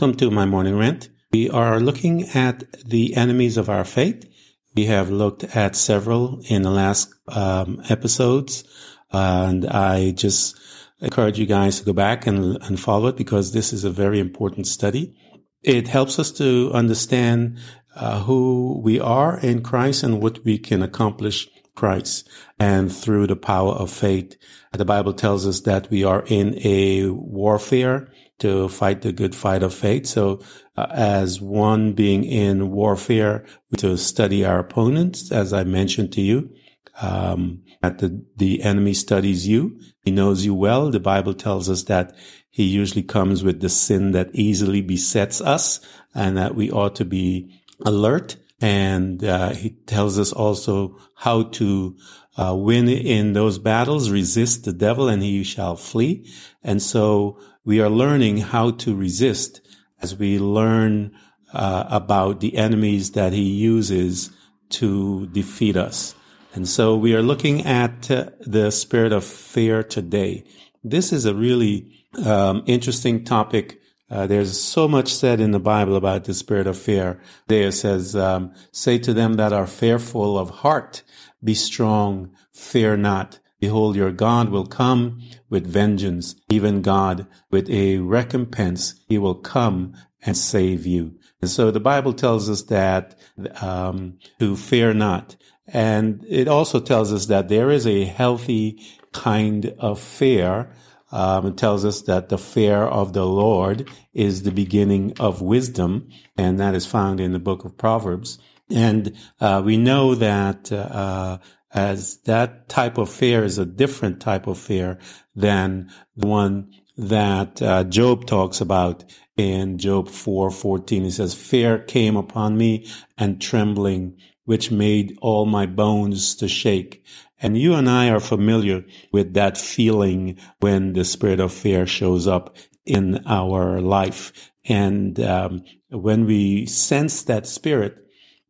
Welcome to my morning rant. We are looking at the enemies of our faith. We have looked at several in the last um, episodes, and I just encourage you guys to go back and, and follow it because this is a very important study. It helps us to understand uh, who we are in Christ and what we can accomplish Christ and through the power of faith. The Bible tells us that we are in a warfare to fight the good fight of faith. So uh, as one being in warfare to study our opponents, as I mentioned to you, um, that the, the enemy studies you. He knows you well. The Bible tells us that he usually comes with the sin that easily besets us and that we ought to be alert. And uh, he tells us also how to uh, win in those battles, resist the devil and he shall flee. And so we are learning how to resist as we learn uh, about the enemies that he uses to defeat us. And so we are looking at uh, the spirit of fear today. This is a really um, interesting topic. Uh, there's so much said in the Bible about the spirit of fear. There says, um, say to them that are fearful of heart, be strong, fear not. Behold, your God will come with vengeance, even God with a recompense. He will come and save you. And so the Bible tells us that um, to fear not. And it also tells us that there is a healthy kind of fear. Um, it tells us that the fear of the Lord is the beginning of wisdom, and that is found in the book of Proverbs. And uh, we know that uh, as that type of fear is a different type of fear than the one that uh, Job talks about in Job 4:14. He says, "Fear came upon me, and trembling which made all my bones to shake. And you and I are familiar with that feeling when the spirit of fear shows up in our life. And um, when we sense that spirit,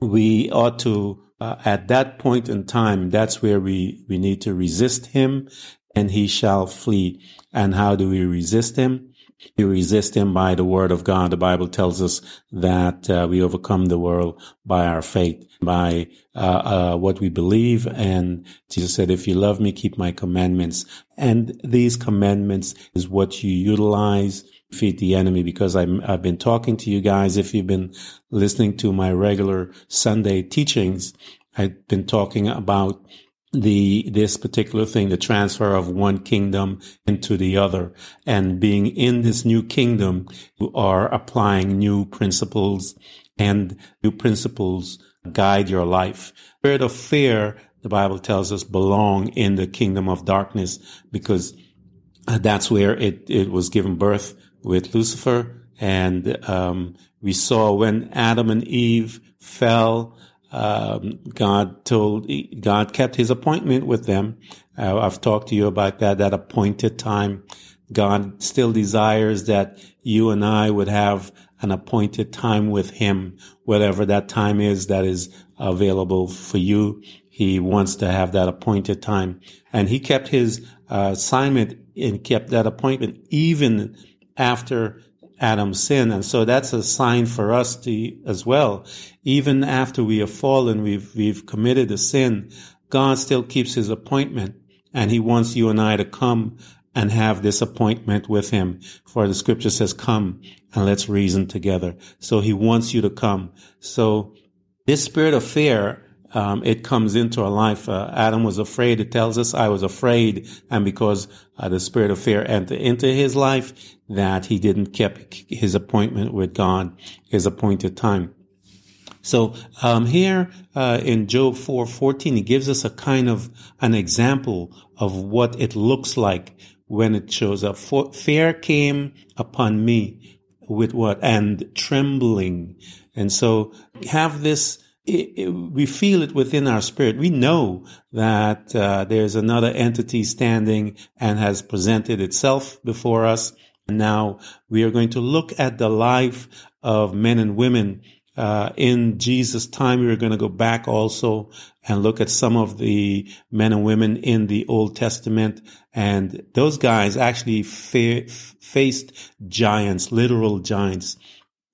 we ought to, uh, at that point in time, that's where we, we need to resist him and he shall flee. And how do we resist him? We resist him by the word of God. The Bible tells us that uh, we overcome the world by our faith, by uh, uh, what we believe. And Jesus said, if you love me, keep my commandments. And these commandments is what you utilize defeat the enemy because i have been talking to you guys. If you've been listening to my regular Sunday teachings, I've been talking about the this particular thing, the transfer of one kingdom into the other, and being in this new kingdom, you are applying new principles, and new principles guide your life. Spirit of fear, the Bible tells us, belong in the kingdom of darkness because that's where it it was given birth with Lucifer, and um, we saw when Adam and Eve fell um, God told, God kept his appointment with them. Uh, I've talked to you about that, that appointed time God still desires that you and I would have an appointed time with him, whatever that time is that is available for you. He wants to have that appointed time. And he kept his uh, assignment and kept that appointment even after Adam's sin. And so that's a sign for us to, as well. Even after we have fallen, we've, we've committed a sin, God still keeps his appointment and he wants you and I to come and have this appointment with him. For the scripture says, come and let's reason together. So he wants you to come. So this spirit of fear, um, it comes into our life. Uh, Adam was afraid. It tells us I was afraid. And because uh, the spirit of fear entered into his life, that he didn't keep his appointment with God, his appointed time. So um, here uh, in Job 4:14, he gives us a kind of an example of what it looks like when it shows up. For, fear came upon me with what and trembling, and so have this. It, it, we feel it within our spirit. We know that uh, there's another entity standing and has presented itself before us. And Now we are going to look at the life of men and women uh, in Jesus' time. We are going to go back also and look at some of the men and women in the Old Testament. And those guys actually fa- faced giants, literal giants.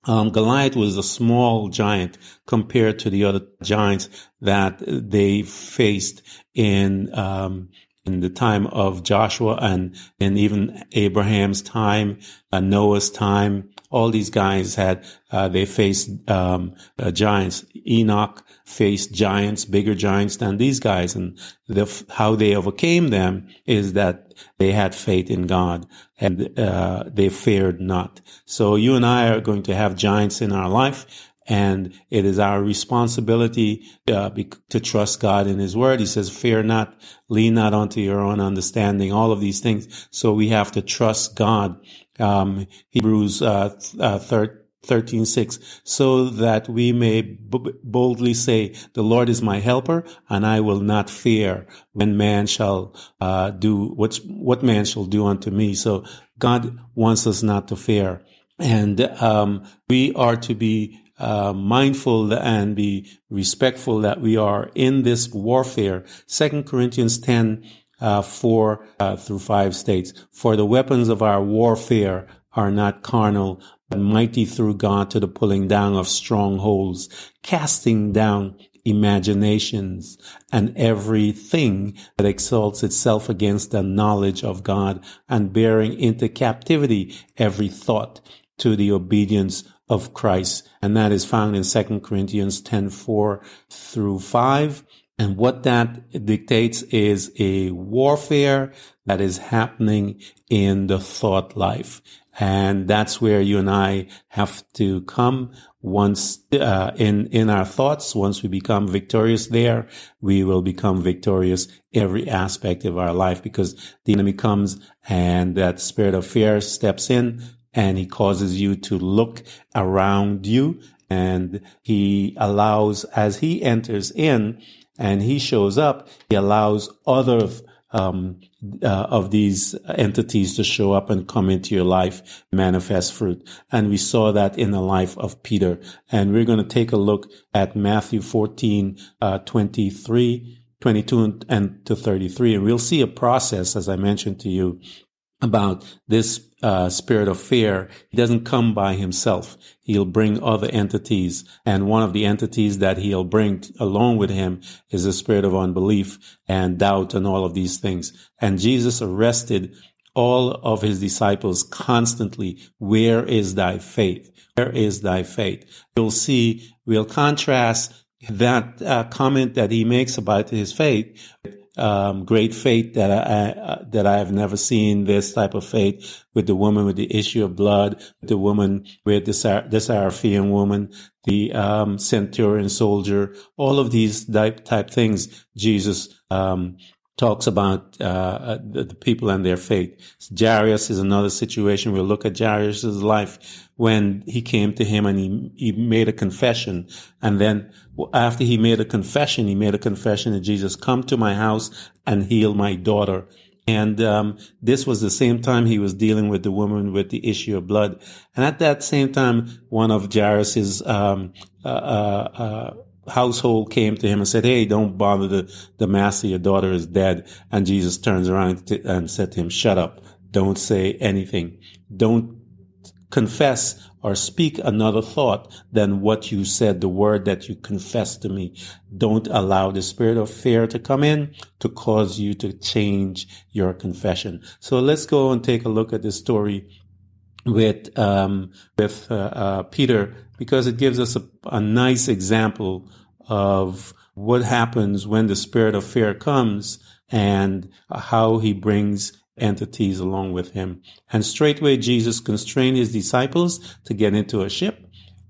Um, Goliath was a small giant compared to the other giants that they faced in um, in the time of Joshua and and even Abraham's time, uh, Noah's time, all these guys had, uh, they faced, um, uh, giants. Enoch faced giants, bigger giants than these guys. And the, how they overcame them is that they had faith in God and, uh, they feared not. So you and I are going to have giants in our life. And it is our responsibility uh, to trust God in His Word. He says, "Fear not, lean not onto your own understanding." All of these things. So we have to trust God um, Hebrews uh, uh, 13, 6, so that we may b- boldly say, the Lord is my helper and I will not fear when man shall, uh, do what, what man shall do unto me. So God wants us not to fear. And, um, we are to be, uh, mindful and be respectful that we are in this warfare. Second Corinthians 10, uh, 4 uh, through 5 states, For the weapons of our warfare are not carnal, but mighty through God to the pulling down of strongholds, casting down imaginations and everything that exalts itself against the knowledge of God and bearing into captivity every thought to the obedience of Christ. And that is found in 2 Corinthians 10, 4 through 5. And what that dictates is a warfare that is happening in the thought life. And that's where you and I have to come once, uh, in, in our thoughts. Once we become victorious there, we will become victorious every aspect of our life because the enemy comes and that spirit of fear steps in and he causes you to look around you and he allows as he enters in and he shows up, he allows other um, uh, of these entities to show up and come into your life, manifest fruit. And we saw that in the life of Peter. And we're going to take a look at Matthew 14, uh, 23, 22 and to 33. And we'll see a process, as I mentioned to you, about this uh, spirit of fear. He doesn't come by himself. He'll bring other entities. And one of the entities that he'll bring t- along with him is the spirit of unbelief and doubt and all of these things. And Jesus arrested all of his disciples constantly. Where is thy faith? Where is thy faith? You'll see, we'll contrast that uh, comment that he makes about his faith um, great faith that I, I, that I have never seen this type of faith with the woman with the issue of blood, the woman with the, the Zarephaean woman, the um, centurion soldier, all of these type, type things Jesus um, talks about uh, the, the, people and their faith. Jairus is another situation. We'll look at Jairus' life when he came to him and he, he made a confession. And then after he made a confession, he made a confession to Jesus, come to my house and heal my daughter. And um, this was the same time he was dealing with the woman with the issue of blood. And at that same time, one of Jairus's um, uh, uh, uh, household came to him and said, "Hey, don't bother the, the master. Your daughter is dead." And Jesus turns around and said to him, "Shut up. Don't say anything. Don't confess or speak another thought than what you said, the word that you confessed to me. Don't allow the spirit of fear to come in to cause you to change your confession. So let's go and take a look at this story with um, with uh, uh, Peter because it gives us a, a nice example of what happens when the spirit of fear comes and how he brings entities along with him. And straightway Jesus constrained his disciples to get into a ship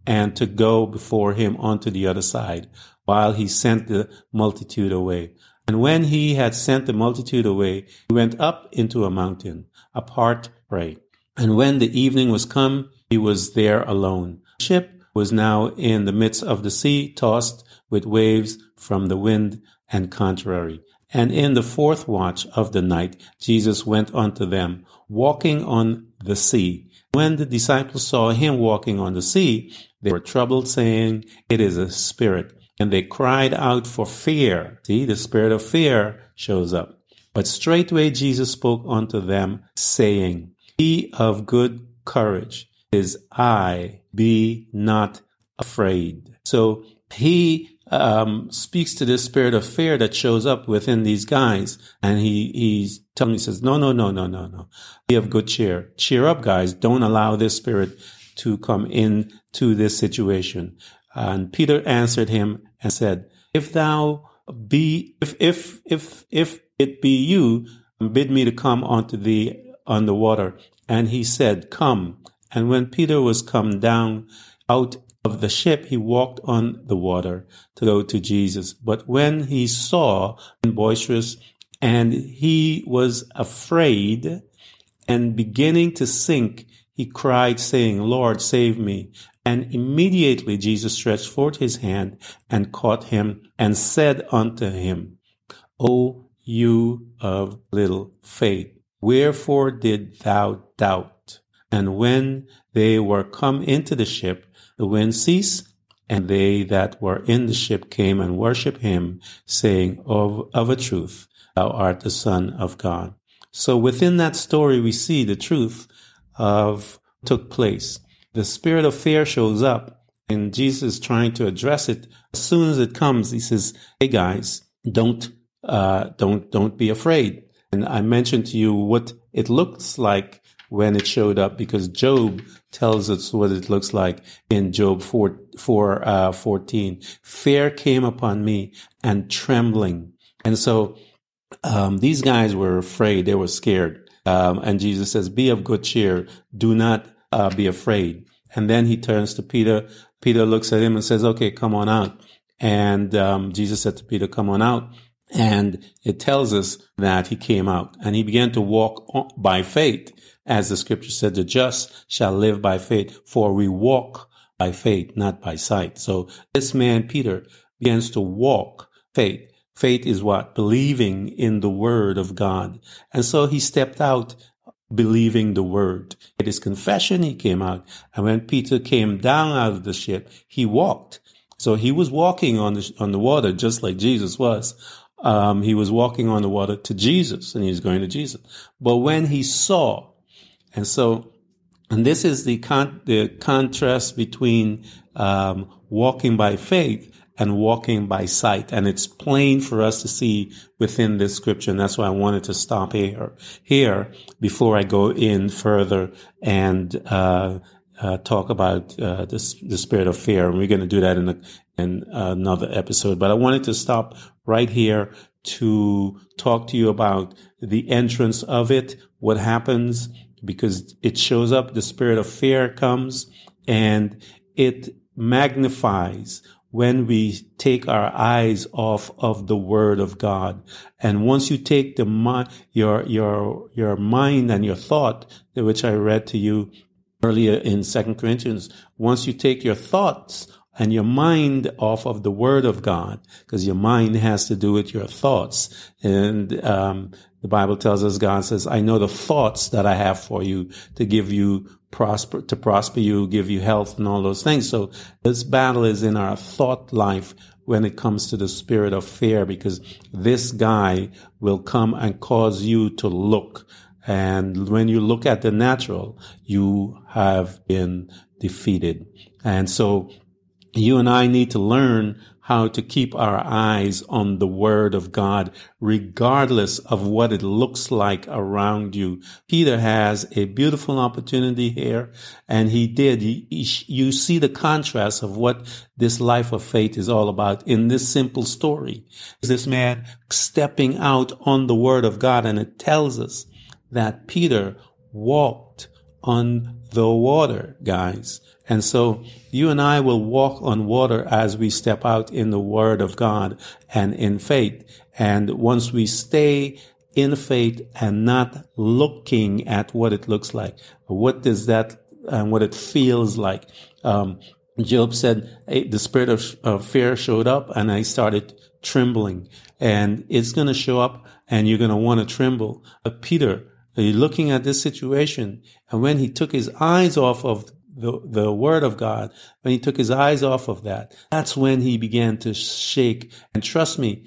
and to go before him onto the other side while he sent the multitude away. And when he had sent the multitude away, he went up into a mountain apart pray. And when the evening was come, he was there alone. The ship was now in the midst of the sea, tossed with waves from the wind and contrary. And in the fourth watch of the night, Jesus went unto them, walking on the sea. When the disciples saw him walking on the sea, they were troubled, saying, It is a spirit. And they cried out for fear. See, the spirit of fear shows up. But straightway Jesus spoke unto them, saying, Be of good courage. Is I, be not afraid. So he um, speaks to this spirit of fear that shows up within these guys. And he, he's telling me, he says, no, no, no, no, no, no. Be of good cheer. Cheer up, guys. Don't allow this spirit to come in to this situation. And Peter answered him and said, if thou be, if, if, if, if it be you, bid me to come unto thee on the water. And he said, come. And when Peter was come down out of the ship, he walked on the water to go to Jesus. But when he saw boisterous and he was afraid and beginning to sink, he cried saying, Lord, save me. And immediately Jesus stretched forth his hand and caught him and said unto him, O you of little faith, wherefore did thou doubt? And when they were come into the ship, the wind ceased, and they that were in the ship came and worshipped him, saying, of, of a truth, thou art the Son of God. So within that story, we see the truth of took place. The spirit of fear shows up, and Jesus is trying to address it. As soon as it comes, he says, "Hey guys, don't uh, don't don't be afraid." And I mentioned to you what it looks like when it showed up because Job tells us what it looks like in Job 4, 4 uh, 14. Fear came upon me and trembling. And so um, these guys were afraid. They were scared. Um, and Jesus says, be of good cheer. Do not uh, be afraid. And then he turns to Peter. Peter looks at him and says, okay, come on out. And um, Jesus said to Peter, come on out. And it tells us that he came out and he began to walk by faith as the scripture said, the just shall live by faith, for we walk by faith, not by sight. So this man, Peter, begins to walk faith. Faith is what? Believing in the word of God. And so he stepped out believing the word. At his confession, he came out. And when Peter came down out of the ship, he walked. So he was walking on the, on the water just like Jesus was. Um, he was walking on the water to Jesus and he was going to Jesus. But when he saw and so, and this is the con- the contrast between um, walking by faith and walking by sight, and it's plain for us to see within this scripture. And that's why I wanted to stop here here before I go in further and uh, uh, talk about uh, this, the spirit of fear. And we're going to do that in, a, in another episode. But I wanted to stop right here to talk to you about the entrance of it, what happens, because it shows up, the spirit of fear comes and it magnifies when we take our eyes off of the word of God. And once you take the mind, your, your, your mind and your thought, which I read to you earlier in Second Corinthians, once you take your thoughts and your mind off of the word of God, because your mind has to do with your thoughts. And um, The Bible tells us God says, I know the thoughts that I have for you to give you prosper, to prosper you, give you health and all those things. So this battle is in our thought life when it comes to the spirit of fear because this guy will come and cause you to look. And when you look at the natural, you have been defeated. And so you and I need to learn how to keep our eyes on the word of God, regardless of what it looks like around you. Peter has a beautiful opportunity here, and he did. You see the contrast of what this life of faith is all about in this simple story. Is this man stepping out on the word of God, and it tells us that Peter walked on the water, guys. And so you and I will walk on water as we step out in the word of God and in faith. And once we stay in faith and not looking at what it looks like, what does that and what it feels like. Um, Job said the spirit of, of fear showed up and I started trembling and it's going to show up and you're going to want to tremble. But Peter, looking at this situation and when he took his eyes off of the, the word of God, when he took his eyes off of that, that's when he began to shake. And trust me,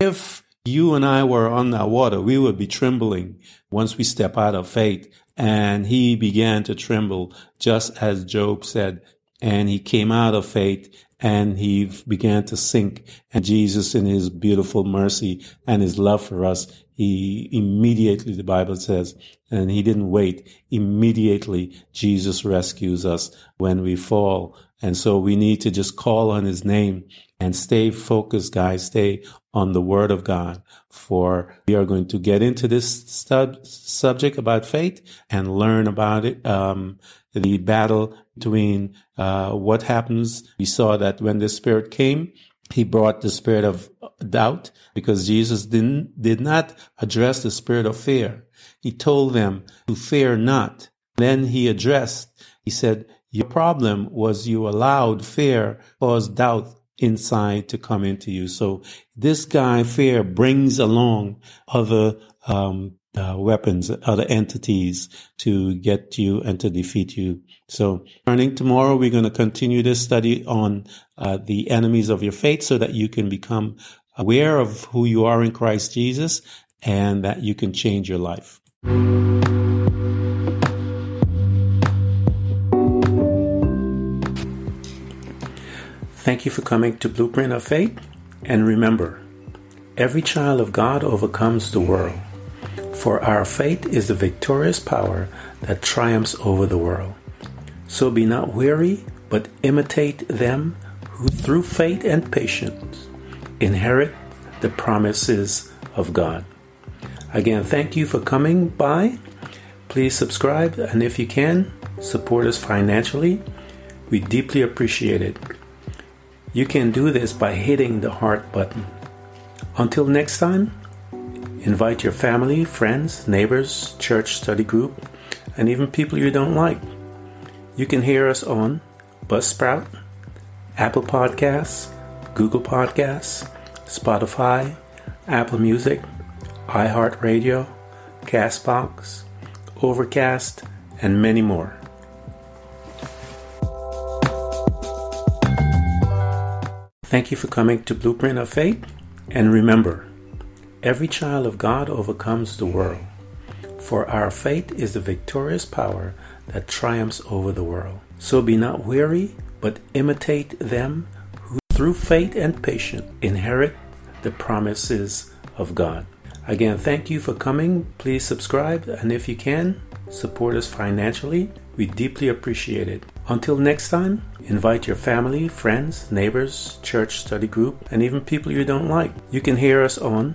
if you and I were on that water, we would be trembling once we step out of faith. And he began to tremble, just as Job said. And he came out of faith and he began to sink. And Jesus, in his beautiful mercy and his love for us, he immediately, the Bible says, and he didn't wait. Immediately, Jesus rescues us when we fall. And so we need to just call on his name and stay focused, guys. Stay on the word of God for we are going to get into this sub- subject about faith and learn about it. Um, the battle between, uh, what happens. We saw that when the spirit came, he brought the spirit of doubt because Jesus didn't, did not address the spirit of fear. He told them to fear not. Then he addressed, he said, your problem was you allowed fear cause doubt inside to come into you. So this guy, fear, brings along other um, uh, weapons, other entities to get you and to defeat you. So, turning tomorrow, we're going to continue this study on uh, the enemies of your faith so that you can become aware of who you are in Christ Jesus and that you can change your life. Thank you for coming to Blueprint of Faith. And remember, every child of God overcomes the world. For our faith is the victorious power that triumphs over the world. So be not weary, but imitate them who through faith and patience inherit the promises of God. Again, thank you for coming by. Please subscribe, and if you can, support us financially. We deeply appreciate it. You can do this by hitting the heart button. Until next time, Invite your family, friends, neighbors, church study group, and even people you don't like. You can hear us on Buzzsprout, Apple Podcasts, Google Podcasts, Spotify, Apple Music, iHeartRadio, Castbox, Overcast, and many more. Thank you for coming to Blueprint of Faith, and remember, Every child of God overcomes the world, for our faith is the victorious power that triumphs over the world. So be not weary, but imitate them who through faith and patience inherit the promises of God. Again, thank you for coming. Please subscribe, and if you can, support us financially. We deeply appreciate it. Until next time, invite your family, friends, neighbors, church study group, and even people you don't like. You can hear us on